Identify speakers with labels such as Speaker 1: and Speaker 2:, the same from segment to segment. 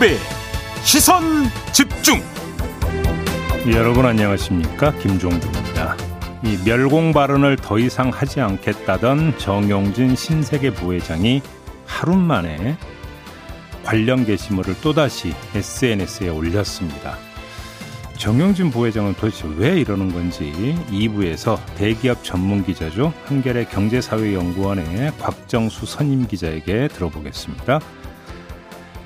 Speaker 1: 김종배 시선 집중
Speaker 2: 여러분 안녕하십니까 김종배입니다. 이 멸공 발언을 더 이상 하지 않겠다던 정용진 신세계 부회장이 하루 만에 관련 게시물을 또다시 SNS에 올렸습니다. 정용진 부회장은 도대체 왜 이러는 건지 2부에서 대기업 전문 기자죠. 한겨레 경제사회연구원의 곽정수 선임 기자에게 들어보겠습니다.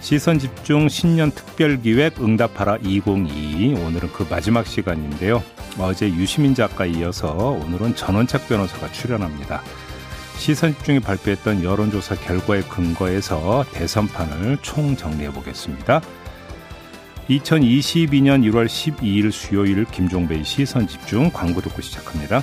Speaker 2: 시선 집중 신년 특별 기획 응답하라 2022 오늘은 그 마지막 시간인데요. 어제 유시민 작가 이어서 오늘은 전원책 변호사가 출연합니다. 시선 집중이 발표했던 여론조사 결과에 근거해서 대선판을 총 정리해 보겠습니다. 2022년 1월 12일 수요일 김종배의 시선 집중 광고 듣고 시작합니다.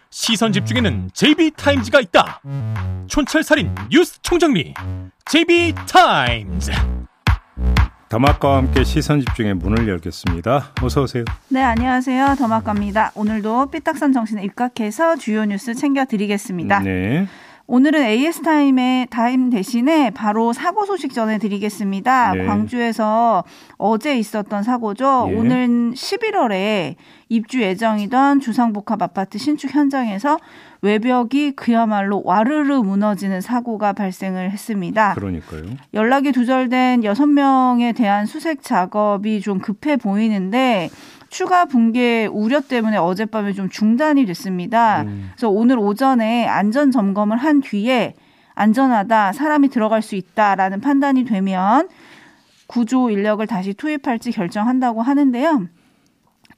Speaker 1: 시선 집중에는 JB타임즈가 있다 촌철살인 뉴스 총정리 JB타임즈
Speaker 2: 더마카와 함께 시선 집중의 문을 열겠습니다. 어서 오세요.
Speaker 3: 네, 안녕하세요. 더마카입니다. 오늘도 삐딱선 정신에 입각해서 주요 뉴스 챙겨드리겠습니다.
Speaker 2: 네.
Speaker 3: 오늘은 AS타임의 타임 대신에 바로 사고 소식 전해드리겠습니다.
Speaker 2: 네.
Speaker 3: 광주에서 어제 있었던 사고죠.
Speaker 2: 예.
Speaker 3: 오늘 11월에 입주 예정이던 주상복합 아파트 신축 현장에서 외벽이 그야말로 와르르 무너지는 사고가 발생을 했습니다.
Speaker 2: 그러니까요.
Speaker 3: 연락이 두절된 여섯 명에 대한 수색 작업이 좀 급해 보이는데 추가 붕괴 우려 때문에 어젯밤에 좀 중단이 됐습니다.
Speaker 2: 음.
Speaker 3: 그래서 오늘 오전에 안전 점검을 한 뒤에 안전하다, 사람이 들어갈 수 있다라는 판단이 되면 구조 인력을 다시 투입할지 결정한다고 하는데요.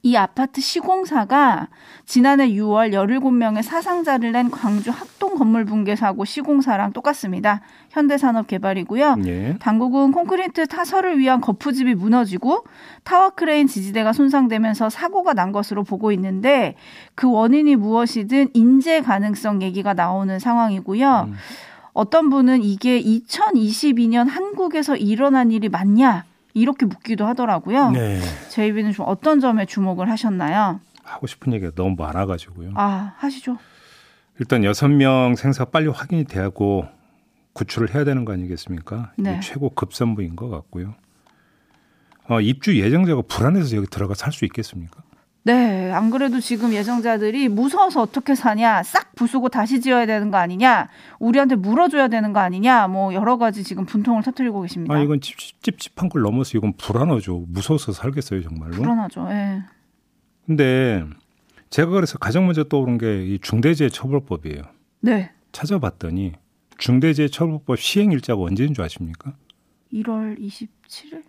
Speaker 3: 이 아파트 시공사가 지난해 6월 17명의 사상자를 낸 광주 학동 건물 붕괴 사고 시공사랑 똑같습니다. 현대산업개발이고요.
Speaker 2: 예.
Speaker 3: 당국은 콘크리트 타설을 위한 거푸집이 무너지고 타워 크레인 지지대가 손상되면서 사고가 난 것으로 보고 있는데 그 원인이 무엇이든 인재 가능성 얘기가 나오는 상황이고요.
Speaker 2: 음.
Speaker 3: 어떤 분은 이게 2022년 한국에서 일어난 일이 맞냐 이렇게 묻기도 하더라고요.
Speaker 2: 네.
Speaker 3: 제이비는 좀 어떤 점에 주목을 하셨나요?
Speaker 2: 하고 싶은 얘기가 너무 많아가지고요.
Speaker 3: 아 하시죠.
Speaker 2: 일단 여섯 명 생사 빨리 확인이 되고 구출을 해야 되는 거 아니겠습니까?
Speaker 3: 네.
Speaker 2: 최고 급선무인 것 같고요. 어, 입주 예정자가 불안해서 여기 들어가 살 수 있겠습니까?
Speaker 3: 네, 안 그래도 지금 예정자들이 무서워서 어떻게 사냐, 싹 부수고 다시 지어야 되는 거 아니냐, 우리한테 물어줘야 되는 거 아니냐, 뭐 여러 가지 지금 분통을 터뜨리고 계십니다.
Speaker 2: 아 이건 찝찝, 찝찝한 걸 넘어서 이건 불안하죠. 무서워서 살겠어요 정말로.
Speaker 3: 불안하죠. 예.
Speaker 2: 근데 제가 그래서 가장 먼저 떠오른 게 이 중대재해처벌법이에요.
Speaker 3: 네,
Speaker 2: 찾아봤더니 중대재해처벌법 시행 일자가 언제인 줄 아십니까?
Speaker 3: 1월 27일.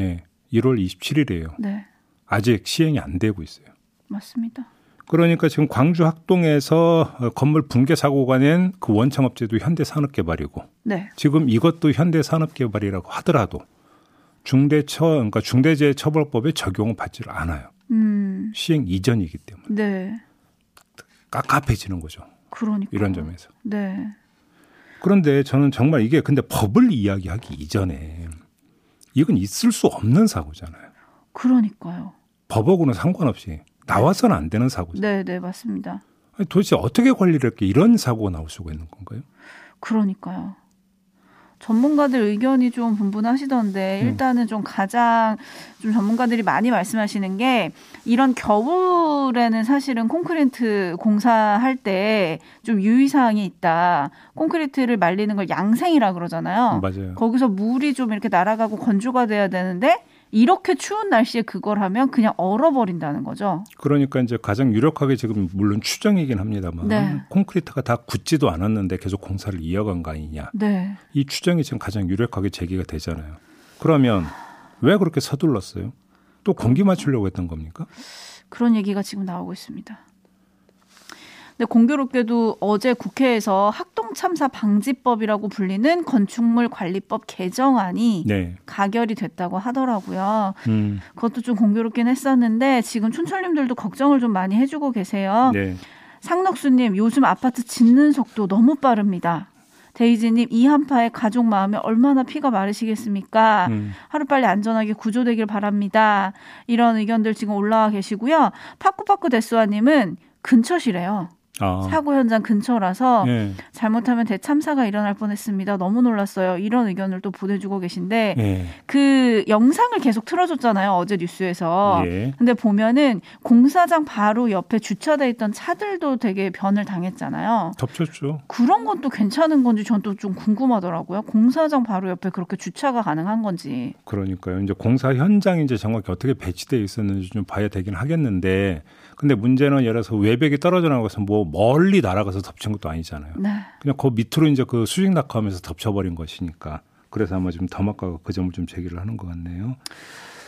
Speaker 2: 예, 1월 27일이에요.
Speaker 3: 네,
Speaker 2: 아직 시행이 안 되고 있어요.
Speaker 3: 맞습니다.
Speaker 2: 그러니까 지금 광주 학동에서 어, 건물 붕괴 사고가 낸 그 원청업체도 현대산업개발이고
Speaker 3: 네,
Speaker 2: 지금 이것도 현대산업개발이라고 하더라도 중대처 그러니까 중대재해처벌법에 적용을 받지를 않아요.
Speaker 3: 음,
Speaker 2: 시행 이전이기 때문에
Speaker 3: 네,
Speaker 2: 깝깝해지는 거죠.
Speaker 3: 그러니까
Speaker 2: 이런 점에서.
Speaker 3: 네,
Speaker 2: 그런데 저는 정말 이게 근데 법을 이야기하기 이전에 이건 있을 수 없는 사고잖아요.
Speaker 3: 그러니까요.
Speaker 2: 법하고는 상관없이 나와서는 안 되는 사고죠.
Speaker 3: 네, 네, 맞습니다.
Speaker 2: 아니, 도대체 어떻게 관리를 할게 이런 사고가 나올 수가 있는 건가요?
Speaker 3: 그러니까요. 전문가들 의견이 좀 분분하시던데
Speaker 2: 음.
Speaker 3: 일단은 좀 가장 좀 전문가들이 많이 말씀하시는 게 이런 겨울에는 사실은 콘크리트 공사할 때 좀 유의사항이 있다. 콘크리트를 말리는 걸 양생이라 그러잖아요.
Speaker 2: 맞아요.
Speaker 3: 거기서 물이 좀 이렇게 날아가고 건조가 돼야 되는데 이렇게 추운 날씨에 그걸 하면 그냥 얼어버린다는 거죠.
Speaker 2: 그러니까 이제 가장 유력하게 지금 물론 추정이긴 합니다만
Speaker 3: 네.
Speaker 2: 콘크리트가 다 굳지도 않았는데 계속 공사를 이어간 거 아니냐.
Speaker 3: 네.
Speaker 2: 이 추정이 지금 가장 유력하게 제기가 되잖아요. 그러면 왜 그렇게 서둘렀어요? 또 공기 맞추려고 했던 겁니까?
Speaker 3: 그런 얘기가 지금 나오고 있습니다. 근데 공교롭게도 어제 국회에서 학동 참사 방지법이라고 불리는 건축물 관리법 개정안이
Speaker 2: 네.
Speaker 3: 가결이 됐다고 하더라고요.
Speaker 2: 음,
Speaker 3: 그것도 좀 공교롭긴 했었는데 지금 촌철님들도 걱정을 좀 많이 해주고 계세요.
Speaker 2: 네.
Speaker 3: 상록수님 요즘 아파트 짓는 속도 너무 빠릅니다. 데이지님 이 한파에 가족 마음에 얼마나 피가 마르시겠습니까?
Speaker 2: 음,
Speaker 3: 하루빨리 안전하게 구조되길 바랍니다. 이런 의견들 지금 올라와 계시고요. 파쿠파쿠 데스와님은 근처시래요.
Speaker 2: 아,
Speaker 3: 사고 현장 근처라서
Speaker 2: 예,
Speaker 3: 잘못하면 대참사가 일어날 뻔했습니다. 너무 놀랐어요. 이런 의견을 또 보내주고 계신데
Speaker 2: 예,
Speaker 3: 그 영상을 계속 틀어줬잖아요. 어제 뉴스에서.
Speaker 2: 예.
Speaker 3: 근데 보면은 공사장 바로 옆에 주차돼 있던 차들도 되게 변을 당했잖아요.
Speaker 2: 덮쳤죠.
Speaker 3: 그런 것도 괜찮은 건지 전 또 좀 궁금하더라고요. 공사장 바로 옆에 그렇게 주차가 가능한 건지.
Speaker 2: 그러니까요. 이제 공사 현장이 이제 정확히 어떻게 배치되어 있었는지 좀 봐야 되긴 하겠는데, 근데 문제는 예를 들어서 외벽이 떨어져 나가서 뭐 멀리 날아가서 덮친 것도 아니잖아요.
Speaker 3: 네.
Speaker 2: 그냥 그 밑으로 이제 그 수직 낙하하면서 덮쳐버린 것이니까. 그래서 아마 지금 더마카가 그 점을 좀 제기를 하는 것 같네요.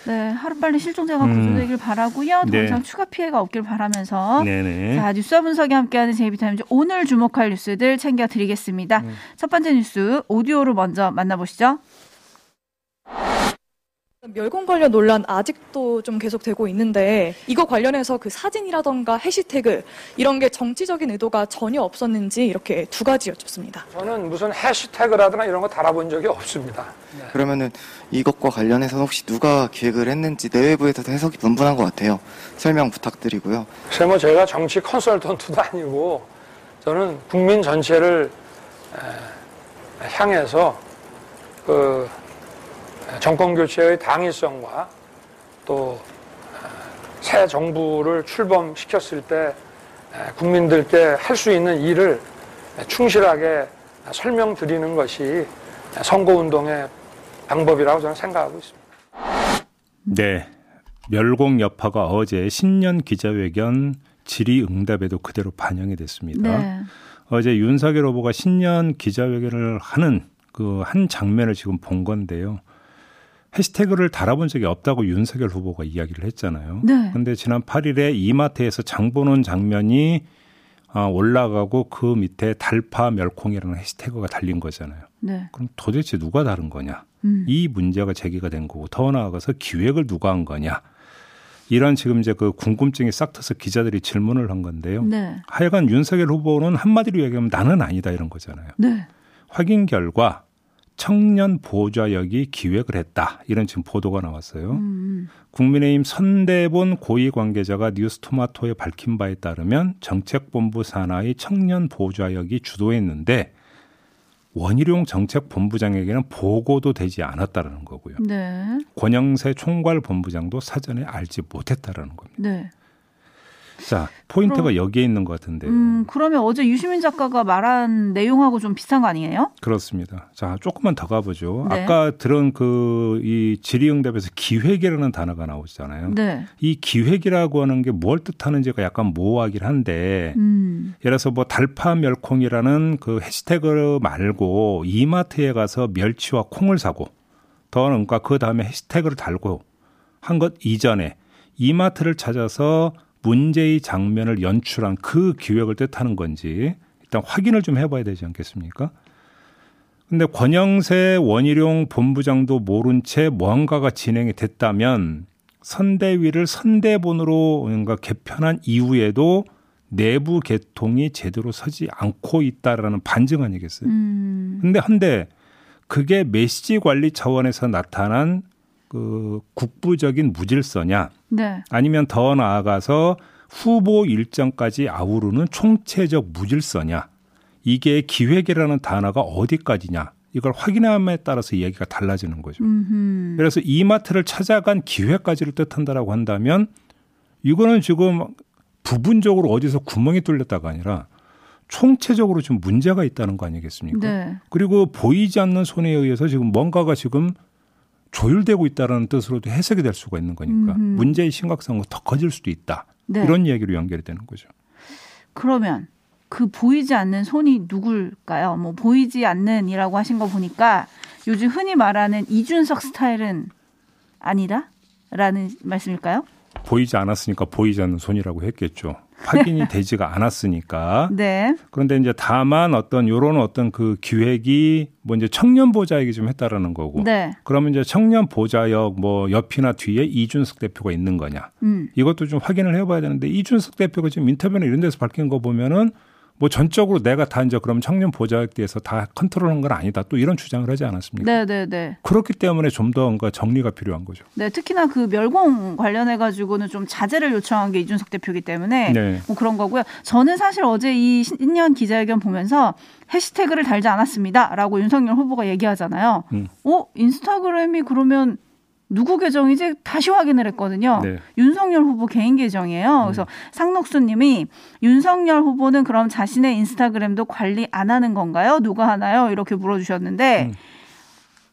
Speaker 3: 네, 하루빨리 실종자가
Speaker 2: 음.
Speaker 3: 구조되길 바라고요. 더
Speaker 2: 네.
Speaker 3: 이상 추가 피해가 없길 바라면서
Speaker 2: 네네.
Speaker 3: 자, 뉴스와 분석이 함께하는 제이비타임즈 오늘 주목할 뉴스들 챙겨드리겠습니다.
Speaker 2: 음.
Speaker 3: 첫 번째 뉴스 오디오로 먼저 만나보시죠.
Speaker 4: 멸공 관련 논란 아직도 좀 계속되고 있는데 이거 관련해서 그 사진이라던가 해시태그 이런 게 정치적인 의도가 전혀 없었는지 이렇게 두 가지 여쭙습니다.
Speaker 5: 저는 무슨 해시태그라든가 이런 거 달아본 적이 없습니다.
Speaker 6: 그러면은 이것과 관련해서 혹시 누가 기획을 했는지 내외부에서도 해석이 분분한 것 같아요. 설명 부탁드리고요.
Speaker 5: 글쎄 뭐 제가 정치 컨설턴트도 아니고 저는 국민 전체를 에, 향해서 그 정권 교체의 당위성과 또 새 정부를 출범시켰을 때 에, 국민들께 할 수 있는 일을 충실하게 설명드리는 것이 선거운동의 방법이라고 저는 생각하고 있습니다.
Speaker 2: 네. 멸공 여파가 어제 신년 기자회견 질의응답에도 그대로 반영이 됐습니다.
Speaker 3: 네.
Speaker 2: 어제 윤석열 후보가 신년 기자회견을 하는 그 한 장면을 지금 본 건데요. 해시태그를 달아본 적이 없다고 윤석열 후보가 이야기를 했잖아요.
Speaker 3: 네.
Speaker 2: 근데 지난 8일에 이마트에서 장 보는 장면이 아, 올라가고 그 밑에 달파 멸콩이라는 해시태그가 달린 거잖아요.
Speaker 3: 네.
Speaker 2: 그럼 도대체 누가 다른 거냐?
Speaker 3: 음.
Speaker 2: 이 문제가 제기가 된 거고 더 나아가서 기획을 누가 한 거냐? 이런 지금 이제 그 궁금증이 싹 터서 기자들이 질문을 한 건데요.
Speaker 3: 네.
Speaker 2: 하여간 윤석열 후보는 한마디로 얘기하면 나는 아니다 이런 거잖아요.
Speaker 3: 네.
Speaker 2: 확인 결과 청년 보좌역이 기획을 했다. 이런 지금 보도가 나왔어요.
Speaker 3: 음.
Speaker 2: 국민의힘 선대본 고위 관계자가 뉴스토마토에 밝힌 바에 따르면 정책본부 산하의 청년 보좌역이 주도했는데 원희룡 정책본부장에게는 보고도 되지 않았다라는 거고요.
Speaker 3: 네.
Speaker 2: 권영세 총괄본부장도 사전에 알지 못했다라는 겁니다.
Speaker 3: 네.
Speaker 2: 자, 포인트가
Speaker 3: 그럼-
Speaker 2: 여기에 있는 것 같은데요.
Speaker 3: 음, 그러면 어제 유시민 작가가 말한 내용하고 좀 비슷한 거 아니에요?
Speaker 2: 그렇습니다. 자, 조금만 더 가보죠.
Speaker 3: 네.
Speaker 2: 아까 들은 그 이 질의응답에서 기획이라는 단어가 나오잖아요.
Speaker 3: 네.
Speaker 2: 이 기획이라고 하는 게 뭘 뜻하는지가 약간 모호하긴 한데
Speaker 3: 음.
Speaker 2: 예를 들어서 뭐 달파 멸콩이라는 그 해시태그 말고 이마트에 가서 멸치와 콩을 사고 더 그러니까 그 다음에 해시태그를 달고 한 것 이전에 이마트를 찾아서 문제의 장면을 연출한 그 기획을 뜻하는 건지 일단 확인을 좀 해봐야 되지 않겠습니까? 근데 권영세 원희룡 본부장도 모른 채 뭔가가 진행이 됐다면 선대위를 선대본으로 뭔가 개편한 이후에도 내부 개통이 제대로 서지 않고 있다라는 반증 아니겠어요?
Speaker 3: 음.
Speaker 2: 근데 한데 그게 메시지 관리 차원에서 나타난 그 국부적인 무질서냐
Speaker 3: 네.
Speaker 2: 아니면 더 나아가서 후보 일정까지 아우르는 총체적 무질서냐 이게 기획이라는 단어가 어디까지냐 이걸 확인함에 따라서 이야기가 달라지는 거죠.
Speaker 3: 음.
Speaker 2: 그래서 이마트를 찾아간 기회까지를 뜻한다라고 한다면 이거는 지금 부분적으로 어디서 구멍이 뚫렸다가 아니라 총체적으로 좀 문제가 있다는 거 아니겠습니까?
Speaker 3: 네.
Speaker 2: 그리고 보이지 않는 손에 의해서 지금 뭔가가 지금 조율되고 있다라는 뜻으로도 해석이 될 수가 있는 거니까
Speaker 3: 음흠.
Speaker 2: 문제의 심각성은 더 커질 수도 있다.
Speaker 3: 네.
Speaker 2: 이런 이야기로 연결이 되는 거죠.
Speaker 3: 그러면 그 보이지 않는 손이 누굴까요? 뭐 보이지 않는이라고 하신 거 보니까 요즘 흔히 말하는 이준석 스타일은 아니다? 라는 말씀일까요?
Speaker 2: 보이지 않았으니까 보이지 않는 손이라고 했겠죠. 확인이 되지가 않았으니까.
Speaker 3: 네.
Speaker 2: 그런데 이제 다만 어떤 요런 어떤 그 기획이 뭐 이제 청년 보좌역이 좀 했다라는 거고.
Speaker 3: 네.
Speaker 2: 그러면 이제 청년 보좌역 뭐 옆이나 뒤에 이준석 대표가 있는 거냐.
Speaker 3: 음.
Speaker 2: 이것도 좀 확인을 해봐야 되는데 이준석 대표가 지금 인터뷰나 이런 데서 밝힌 거 보면은 뭐 전적으로 내가 다 이제 그럼 청년 보좌역 대해서 다 컨트롤한 건 아니다. 또 이런 주장을 하지 않았습니까?
Speaker 3: 네, 네, 네.
Speaker 2: 그렇기 때문에 좀 더 뭔가 정리가 필요한 거죠.
Speaker 3: 네, 특히나 그 멸공 관련해 가지고는 좀 자제를 요청한 게 이준석 대표이기 때문에
Speaker 2: 네.
Speaker 3: 뭐 그런 거고요. 저는 사실 어제 이 신년 기자회견 보면서 해시태그를 달지 않았습니다라고 윤석열 후보가 얘기하잖아요.
Speaker 2: 음.
Speaker 3: 어, 인스타그램이 그러면 누구 계정이지? 다시 확인을 했거든요.
Speaker 2: 네.
Speaker 3: 윤석열 후보 개인 계정이에요. 그래서 상록수 님이 윤석열 후보는 그럼 자신의 인스타그램도 관리 안 하는 건가요? 누가 하나요? 이렇게 물어주셨는데
Speaker 2: 음.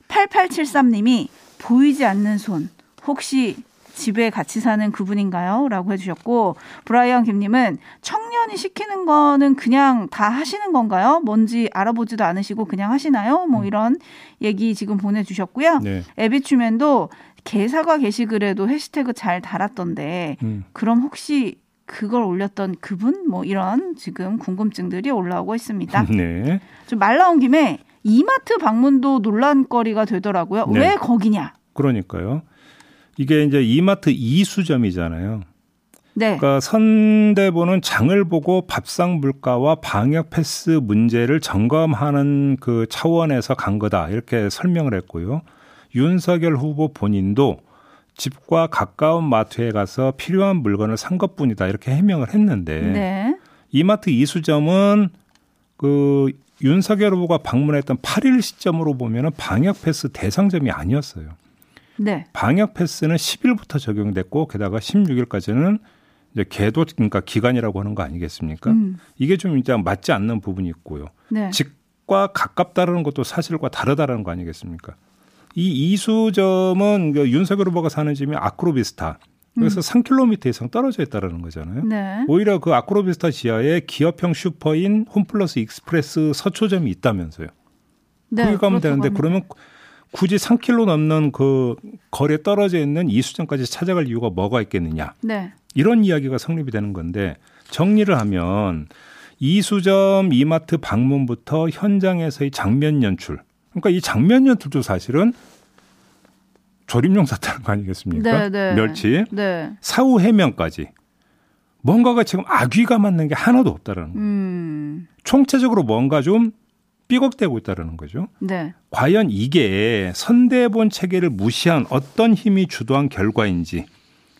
Speaker 3: 8873님이 보이지 않는 손 혹시 집에 같이 사는 그분인가요? 라고 해주셨고 브라이언 김님은 청년이 시키는 거는 그냥 다 하시는 건가요? 뭔지 알아보지도 않으시고 그냥 하시나요? 뭐 이런 얘기 지금 보내주셨고요.
Speaker 2: 네.
Speaker 3: 에비추맨도 개사과 게시글에도 해시태그 잘 달았던데
Speaker 2: 음.
Speaker 3: 그럼 혹시 그걸 올렸던 그분? 뭐 이런 지금 궁금증들이 올라오고 있습니다.
Speaker 2: 네.
Speaker 3: 좀 말 나온 김에 이마트 방문도 논란거리가 되더라고요.
Speaker 2: 네.
Speaker 3: 왜 거기냐?
Speaker 2: 그러니까요. 이게 이제 이마트 이수점이잖아요.
Speaker 3: 네.
Speaker 2: 그러니까 선대보는 장을 보고 밥상 물가와 방역 패스 문제를 점검하는 그 차원에서 간 거다 이렇게 설명을 했고요. 윤석열 후보 본인도 집과 가까운 마트에 가서 필요한 물건을 산 것뿐이다 이렇게 해명을 했는데
Speaker 3: 네.
Speaker 2: 이마트 이수점은 그 윤석열 후보가 방문했던 8일 시점으로 보면은 방역 패스 대상점이 아니었어요.
Speaker 3: 네.
Speaker 2: 방역 패스는 10일부터 적용됐고 게다가 16일까지는 이제 계도 그러니까 기간이라고 하는 거 아니겠습니까?
Speaker 3: 음.
Speaker 2: 이게 좀 이제 맞지 않는 부분이 있고요.
Speaker 3: 네.
Speaker 2: 집과 가깝다라는 것도 사실과 다르다라는 거 아니겠습니까? 이 이수점은 그 윤석열 후보가 사는 집이 아크로비스타. 그래서 3km 이상 떨어져 있다라는 거잖아요.
Speaker 3: 네.
Speaker 2: 오히려 그 아크로비스타 지하에 기업형 슈퍼인 홈플러스 익스프레스 서초점이 있다면서요.
Speaker 3: 네.
Speaker 2: 거기 가면 되는데
Speaker 3: 합니다.
Speaker 2: 그러면 굳이 3km 넘는 그 거리에 떨어져 있는 이수점까지 찾아갈 이유가 뭐가 있겠느냐.
Speaker 3: 네.
Speaker 2: 이런 이야기가 성립이 되는 건데 정리를 하면 이수점 이마트 방문부터 현장에서의 장면 연출. 그러니까 이 장면 연출도 사실은 조림용 거 아니겠습니까?
Speaker 3: 네, 네.
Speaker 2: 멸치.
Speaker 3: 네.
Speaker 2: 사후 해명까지. 뭔가가 지금 악귀가 맞는 게 하나도 없다라는 거예요.
Speaker 3: 음.
Speaker 2: 총체적으로 뭔가 좀 삐걱대고 있다라는 거죠.
Speaker 3: 네.
Speaker 2: 과연 이게 선대본 체계를 무시한 어떤 힘이 주도한 결과인지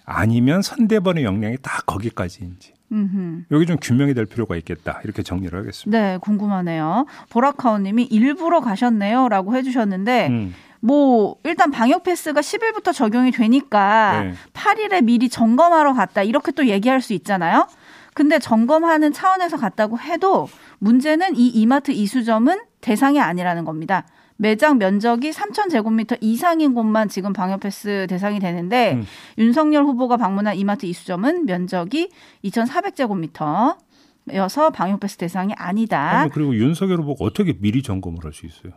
Speaker 2: 아니면 선대본의 역량이 다 거기까지인지
Speaker 3: 음흠.
Speaker 2: 여기 좀 규명이 될 필요가 있겠다 이렇게 정리를 하겠습니다.
Speaker 3: 네, 궁금하네요. 보라카오님이 일부러 가셨네요라고 해주셨는데,
Speaker 2: 음,
Speaker 3: 뭐 일단 방역 패스가 10일부터 적용이 되니까
Speaker 2: 네.
Speaker 3: 8일에 미리 점검하러 갔다 이렇게 또 얘기할 수 있잖아요. 근데 점검하는 차원에서 갔다고 해도 문제는 이 이마트 이수점은 대상이 아니라는 겁니다. 매장 면적이 3,000제곱미터 이상인 곳만 지금 방역 패스 대상이 되는데
Speaker 2: 음.
Speaker 3: 윤석열 후보가 방문한 이마트 이수점은 면적이 2,400제곱미터 여서 방역 패스 대상이 아니다.
Speaker 2: 아니, 그리고 윤석열 후보가 어떻게 미리 점검을 할 수 있어요?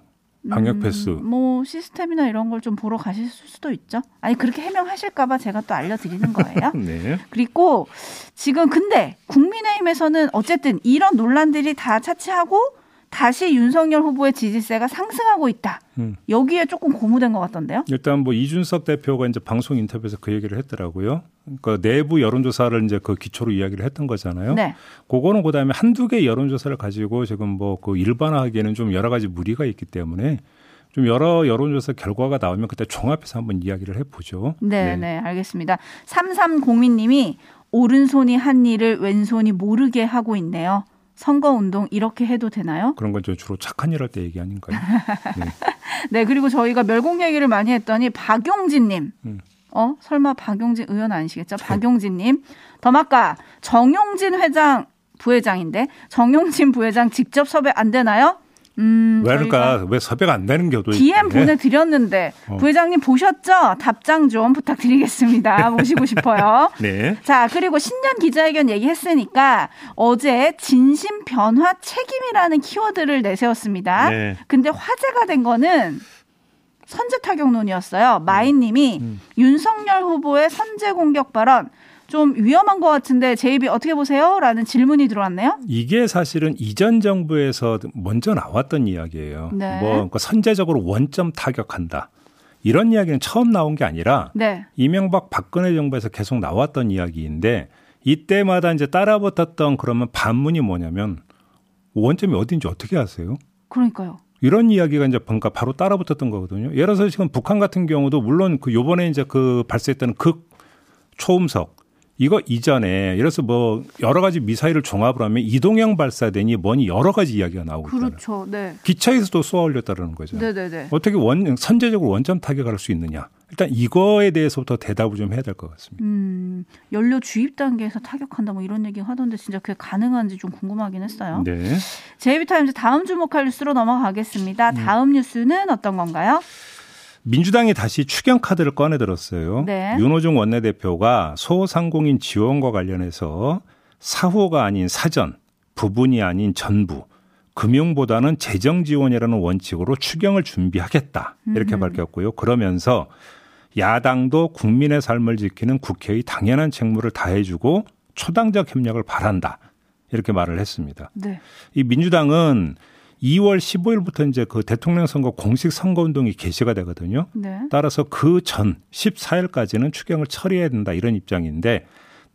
Speaker 2: 방역 패스.
Speaker 3: 음, 뭐 시스템이나 이런 걸 좀 보러 가실 수도 있죠. 아니 그렇게 해명하실까봐 제가 또 알려드리는 거예요.
Speaker 2: 네.
Speaker 3: 그리고 지금 근데 국민의힘에서는 어쨌든 이런 논란들이 다 차치하고 다시 윤석열 후보의 지지세가 상승하고 있다.
Speaker 2: 음.
Speaker 3: 여기에 조금 고무된 것 같던데요.
Speaker 2: 일단 뭐 이준석 대표가 이제 방송 인터뷰에서 그 얘기를 했더라고요. 그러니까 내부 여론조사를 이제 그 기초로 이야기를 했던 거잖아요.
Speaker 3: 네.
Speaker 2: 그거는 그 다음에 한두 개 여론조사를 가지고 지금 뭐 그 일반화하기에는 좀 여러 가지 무리가 있기 때문에 좀 여러 여론조사 결과가 나오면 그때 종합해서 한번 이야기를 해보죠.
Speaker 3: 네, 네, 알겠습니다. 3302님이 오른손이 한 일을 왼손이 모르게 하고 있네요. 선거 운동 이렇게 해도 되나요?
Speaker 2: 그런 건 저 주로 착한 일 할 때 얘기 아닌가요? 네.
Speaker 3: 네, 그리고 저희가 멸공 얘기를 많이 했더니 박용진님.
Speaker 2: 음.
Speaker 3: 어? 설마 박용진 의원 아니시겠죠? 박용진님. 더마까 정용진 회장 부회장인데 정용진 부회장 직접 섭외 안 되나요? 음,
Speaker 2: 왜 그러니까 왜 섭외가 안 되는 경우도
Speaker 3: DM. 보내드렸는데
Speaker 2: 어.
Speaker 3: 부회장님 보셨죠? 답장 좀 부탁드리겠습니다. 모시고 싶어요.
Speaker 2: 네.
Speaker 3: 자, 그리고 신년 기자회견 얘기했으니까 어제 진심 변화 책임이라는 키워드를 내세웠습니다.
Speaker 2: 네.
Speaker 3: 근데 화제가 된 거는 선제 타격론이었어요. 마인 님이
Speaker 2: 음.
Speaker 3: 윤석열 후보의 선제 공격 발언 좀 위험한 것 같은데 제이비 어떻게 보세요? 라는 질문이 들어왔네요.
Speaker 2: 이게 사실은 이전 정부에서 먼저 나왔던 이야기예요.
Speaker 3: 네.
Speaker 2: 뭐 그러니까 선제적으로 원점 타격한다. 이런 이야기는 처음 나온 게 아니라
Speaker 3: 네.
Speaker 2: 이명박 박근혜 정부에서 계속 나왔던 이야기인데 이때마다 이제 따라붙었던 그러면 반문이 뭐냐면 원점이 어딘지 어떻게 아세요?
Speaker 3: 그러니까요.
Speaker 2: 이런 이야기가 이제 뭔가 바로 따라붙었던 거거든요. 예를 들어서 지금 북한 같은 경우도 물론 그 요번에 이제 그 발사했던 극 초음석 이거 이전에 예를 들어서 뭐 여러 가지 미사일을 종합을 하면 이동형 발사되니 뭐니 여러 가지 이야기가 나오고 있잖아요.
Speaker 3: 그렇죠. 네.
Speaker 2: 기차에서도 쏘아 올렸다는 거죠.
Speaker 3: 네네네.
Speaker 2: 어떻게 원 선제적으로 원점 타격할 수 있느냐? 일단 이거에 대해서부터 대답을 좀 해야 될 것 같습니다.
Speaker 3: 음, 연료 주입 단계에서 타격한다 뭐 이런 얘기 하던데 진짜 그게 가능한지 좀 궁금하긴 했어요.
Speaker 2: 네.
Speaker 3: 제이비타임즈 다음 주목할 뉴스로 넘어가겠습니다. 다음 뉴스는 어떤 건가요?
Speaker 2: 민주당이 다시 추경 카드를 꺼내 들었어요.
Speaker 3: 네.
Speaker 2: 윤호중 원내대표가 소상공인 지원과 관련해서 사후가 아닌 사전, 부분이 아닌 전부, 금융보다는 재정 지원이라는 원칙으로 추경을 준비하겠다. 이렇게
Speaker 3: 음.
Speaker 2: 밝혔고요. 그러면서 야당도 국민의 삶을 지키는 국회의 당연한 책무를 다해주고 초당적 협력을 바란다. 이렇게 말을 했습니다.
Speaker 3: 네.
Speaker 2: 이 민주당은 2월 15일부터 이제 그 대통령 선거 공식 선거 운동이 개시가 되거든요.
Speaker 3: 네.
Speaker 2: 따라서 그 전 14일까지는 추경을 처리해야 된다 이런 입장인데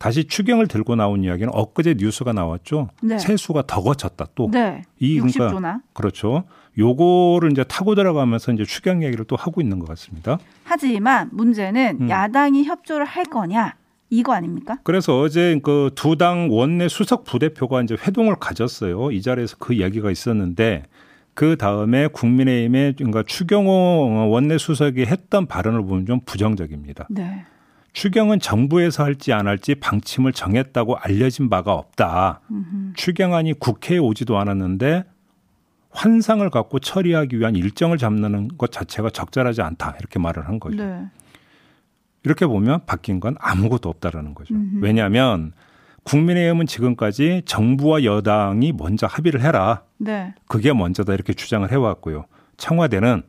Speaker 2: 다시 추경을 들고 나온 이야기는 엊그제 뉴스가 나왔죠.
Speaker 3: 네.
Speaker 2: 세수가 더 거쳤다 또.
Speaker 3: 네.
Speaker 2: 이 그러니까
Speaker 3: 60조나.
Speaker 2: 그렇죠. 요거를 이제 타고 들어가면서 이제 추경 얘기를 또 하고 있는 것 같습니다.
Speaker 3: 하지만 문제는
Speaker 2: 음.
Speaker 3: 야당이 협조를 할 거냐 이거 아닙니까?
Speaker 2: 그래서 어제 그 두 당 원내 수석 부대표가 이제 회동을 가졌어요. 이 자리에서 그 이야기가 있었는데 그 다음에 국민의힘의 그러니까 추경호 원내 수석이 했던 발언을 보면 좀 부정적입니다.
Speaker 3: 네.
Speaker 2: 추경은 정부에서 할지 안 할지 방침을 정했다고 알려진 바가 없다.
Speaker 3: 음흠.
Speaker 2: 추경안이 국회에 오지도 않았는데 환상을 갖고 처리하기 위한 일정을 잡는 것 자체가 적절하지 않다. 이렇게 말을 한 거죠.
Speaker 3: 네.
Speaker 2: 이렇게 보면 바뀐 건 아무것도 없다라는 거죠.
Speaker 3: 음흠.
Speaker 2: 왜냐하면 국민의힘은 지금까지 정부와 여당이 먼저 합의를 해라.
Speaker 3: 네.
Speaker 2: 그게 먼저다 이렇게 주장을 해왔고요. 청와대는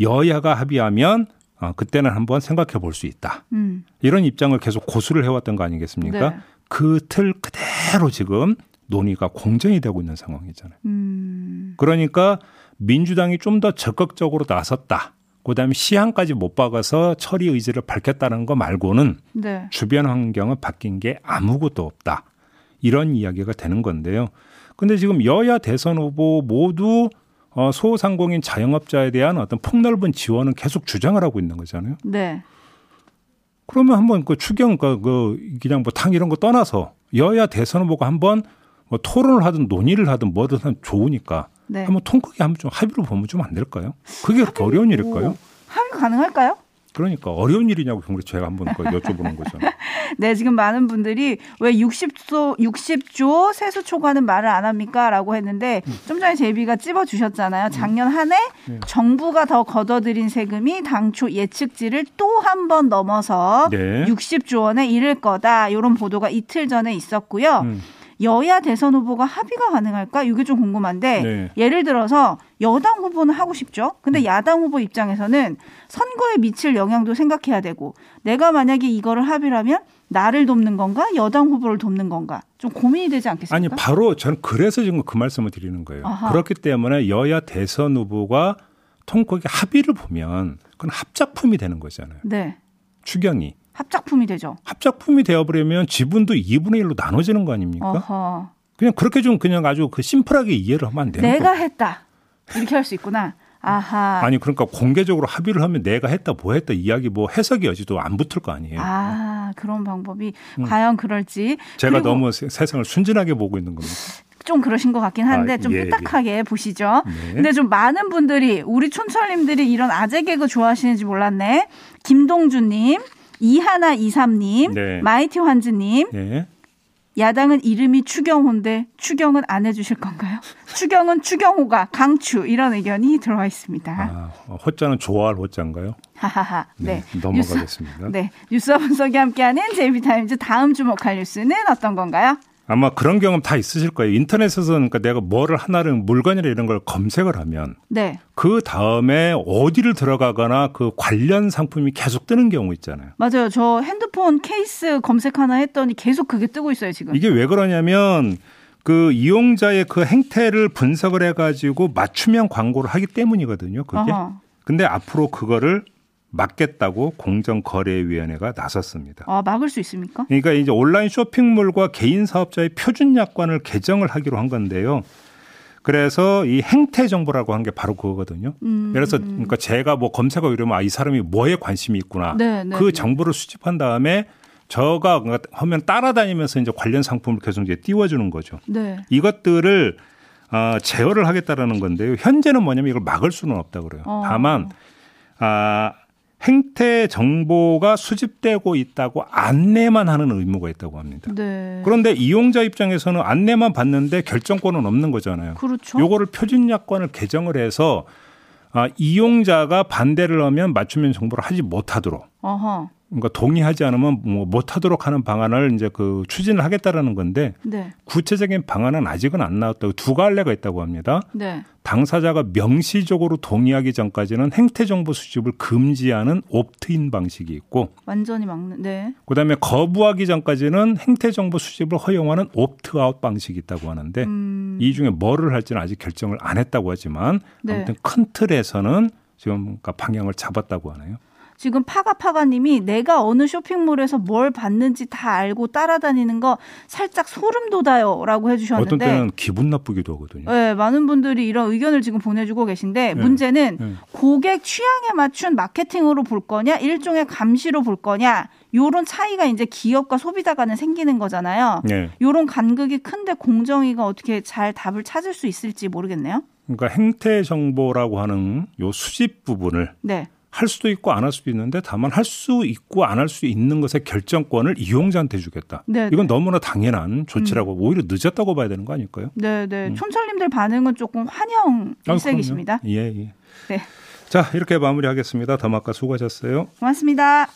Speaker 2: 여야가 합의하면 어, 그때는 한번 생각해 볼 수 있다.
Speaker 3: 음.
Speaker 2: 이런 입장을 계속 고수를 해왔던 거 아니겠습니까?
Speaker 3: 네.
Speaker 2: 그틀 그대로 지금 논의가 공정이 되고 있는 상황이잖아요.
Speaker 3: 음.
Speaker 2: 그러니까 민주당이 좀 더 적극적으로 나섰다. 그다음에 시한까지 못 박아서 처리 의지를 밝혔다는 거 말고는
Speaker 3: 네.
Speaker 2: 주변 환경은 바뀐 게 아무것도 없다. 이런 이야기가 되는 건데요. 근데 지금 여야 대선 후보 모두 어, 소상공인 자영업자에 대한 어떤 폭넓은 지원은 계속 주장을 하고 있는 거잖아요.
Speaker 3: 네.
Speaker 2: 그러면 한번 그 추경 그, 그 그냥 뭐당 이런 거 떠나서 여야 대선 후보가 한번 뭐 토론을 하든 논의를 하든 뭐든 하면 좋으니까
Speaker 3: 네.
Speaker 2: 한번 통 크게 한번 좀 합의로 보면 좀 안 될까요? 그게 그렇게 어려운 일일까요?
Speaker 3: 합의 가능할까요?
Speaker 2: 그러니까 어려운 일이냐고 그래서 제가 한번 그 여쭤보는 거잖아요.
Speaker 3: 네, 지금 많은 분들이 왜 60조 60조 세수 초과는 말을 안 합니까? 라고 했는데 좀 전에 제비가 찝어 주셨잖아요. 작년 한해
Speaker 2: 네.
Speaker 3: 정부가 더 걷어들인 세금이 당초 예측치를 또 한 번 넘어서
Speaker 2: 네.
Speaker 3: 60조 원에 이를 거다. 이런 보도가 이틀 전에 있었고요.
Speaker 2: 음.
Speaker 3: 여야 대선 후보가 합의가 가능할까? 이게 좀 궁금한데
Speaker 2: 네.
Speaker 3: 예를 들어서 여당 후보는 하고 싶죠. 근데
Speaker 2: 음.
Speaker 3: 야당 후보 입장에서는 선거에 미칠 영향도 생각해야 되고 내가 만약에 이거를 합의를 하면 나를 돕는 건가? 여당 후보를 돕는 건가? 좀 고민이 되지 않겠습니까?
Speaker 2: 아니 바로 저는 그래서 지금 그 말씀을 드리는 거예요.
Speaker 3: 아하.
Speaker 2: 그렇기 때문에 여야 대선 후보가 통크게 합의를 보면 그건 합작품이 되는 거잖아요.
Speaker 3: 네.
Speaker 2: 추경이
Speaker 3: 합작품이 되죠.
Speaker 2: 합작품이 되어버리면 지분도 2분의 1로 나눠지는 거 아닙니까?
Speaker 3: 어허.
Speaker 2: 그냥 그렇게 좀 그냥 아주 그 심플하게 이해를 하면 안 되는
Speaker 3: 내가
Speaker 2: 거예요.
Speaker 3: 했다. 이렇게 할 수 있구나. 아하.
Speaker 2: 아니 그러니까 공개적으로 합의를 하면 내가 했다 뭐 했다 이야기 뭐 해석이 여지도 안 붙을 거 아니에요.
Speaker 3: 아, 그런 방법이
Speaker 2: 음.
Speaker 3: 과연 그럴지.
Speaker 2: 제가 너무 세- 세상을 순진하게 보고 있는 겁니다.
Speaker 3: 좀 그러신 것 같긴 한데
Speaker 2: 아,
Speaker 3: 좀
Speaker 2: 예,
Speaker 3: 삐딱하게 보시죠.
Speaker 2: 네.
Speaker 3: 근데 좀 많은 분들이 우리 촌철님들이 이런 아재 개그 좋아하시는지 몰랐네. 김동주님, 이하나 이삼님,
Speaker 2: 네.
Speaker 3: 마이티 환즈님,
Speaker 2: 네.
Speaker 3: 야당은 이름이 추경호인데 추경은 안 해주실 건가요? 추경은 추경호가 강추 이런 의견이 들어와 있습니다.
Speaker 2: 아, 어, 호자는 좋아할 호자인가요?
Speaker 3: 하하하. 네.
Speaker 2: 네, 넘어가겠습니다.
Speaker 3: 뉴스, 네. 뉴스와 분석이 함께하는 제이비타임즈 다음 주목할 뉴스는 어떤 건가요?
Speaker 2: 아마 그런 경험 다 있으실 거예요. 인터넷에서 그러니까 내가 뭐를 하나를 물건이나 이런 걸 검색을 하면
Speaker 3: 네.
Speaker 2: 그 다음에 어디를 들어가거나 그 관련 상품이 계속 뜨는 경우 있잖아요.
Speaker 3: 맞아요. 저 핸드폰 케이스 검색 하나 했더니 계속 그게 뜨고 있어요, 지금.
Speaker 2: 이게 왜 그러냐면 그 이용자의 그 행태를 분석을 해 가지고 맞춤형 광고를 하기 때문이거든요. 그게.
Speaker 3: 어허.
Speaker 2: 근데 앞으로 그거를 막겠다고 공정거래위원회가 나섰습니다.
Speaker 3: 아, 막을 수 있습니까?
Speaker 2: 그러니까 이제 온라인 쇼핑몰과 개인 사업자의 표준 약관을 개정을 하기로 한 건데요. 그래서 이 행태 정보라고 한 게 바로 그거거든요.
Speaker 3: 음.
Speaker 2: 그래서 그러니까 제가 뭐 검색하고 이러면 아, 이 사람이 뭐에 관심이 있구나.
Speaker 3: 네, 네,
Speaker 2: 그
Speaker 3: 네.
Speaker 2: 정보를 수집한 다음에 저가 하면 따라다니면서 이제 관련 상품을 계속 이제 띄워주는 거죠.
Speaker 3: 네.
Speaker 2: 이것들을 어, 제어를 하겠다라는 건데요. 현재는 뭐냐면 이걸 막을 수는 없다 그래요.
Speaker 3: 어.
Speaker 2: 다만 아, 행태 정보가 수집되고 있다고 안내만 하는 의무가 있다고 합니다.
Speaker 3: 네.
Speaker 2: 그런데 이용자 입장에서는 안내만 받는데 결정권은 없는 거잖아요.
Speaker 3: 그렇죠.
Speaker 2: 요거를 표준 약관을 개정을 해서 아, 이용자가 반대를 하면 맞춤형 정보를 하지 못하도록
Speaker 3: 어허.
Speaker 2: 그러니까 동의하지 않으면 뭐 못하도록 하는 방안을 이제 그 추진을 하겠다라는 건데
Speaker 3: 네.
Speaker 2: 구체적인 방안은 아직은 안 나왔다고 두 갈래가 있다고 합니다.
Speaker 3: 네.
Speaker 2: 당사자가 명시적으로 동의하기 전까지는 행태 정보 수집을 금지하는 옵트인 방식이 있고
Speaker 3: 완전히 막는. 네.
Speaker 2: 그다음에 거부하기 전까지는 행태 정보 수집을 허용하는 옵트아웃 방식이 있다고 하는데
Speaker 3: 음.
Speaker 2: 이 중에 뭐를 할지는 아직 결정을 안 했다고 하지만
Speaker 3: 네.
Speaker 2: 아무튼 큰 틀에서는 지금 그러니까 방향을 잡았다고 하네요.
Speaker 3: 지금 파가파가님이 내가 어느 쇼핑몰에서 뭘 봤는지 다 알고 따라다니는 거 살짝 소름 돋아요라고 해주셨는데.
Speaker 2: 어떤 때는 기분 나쁘기도 하거든요.
Speaker 3: 네, 많은 분들이 이런 의견을 지금 보내주고 계신데
Speaker 2: 네.
Speaker 3: 문제는
Speaker 2: 네.
Speaker 3: 고객 취향에 맞춘 마케팅으로 볼 거냐 일종의 감시로 볼 거냐 요런 차이가 이제 기업과 소비자 간에 생기는 거잖아요.
Speaker 2: 네.
Speaker 3: 요런 간극이 큰데 공정위가 어떻게 잘 답을 찾을 수 있을지 모르겠네요.
Speaker 2: 그러니까 행태 정보라고 하는 요 수집 부분을
Speaker 3: 네.
Speaker 2: 할 수도 있고 안 할 수도 있는데 다만 할 수 있고 안 할 수 있는 것의 결정권을 이용자한테 주겠다.
Speaker 3: 네,
Speaker 2: 이건 너무나 당연한 조치라고 오히려 늦었다고 봐야 되는 거 아닐까요?
Speaker 3: 네, 네. 촌철님들 반응은 조금 환영
Speaker 2: 아,
Speaker 3: 일색이십니다.
Speaker 2: 그럼요. 예, 예.
Speaker 3: 네.
Speaker 2: 자, 이렇게 마무리하겠습니다. 더마카 수고하셨어요.
Speaker 3: 고맙습니다.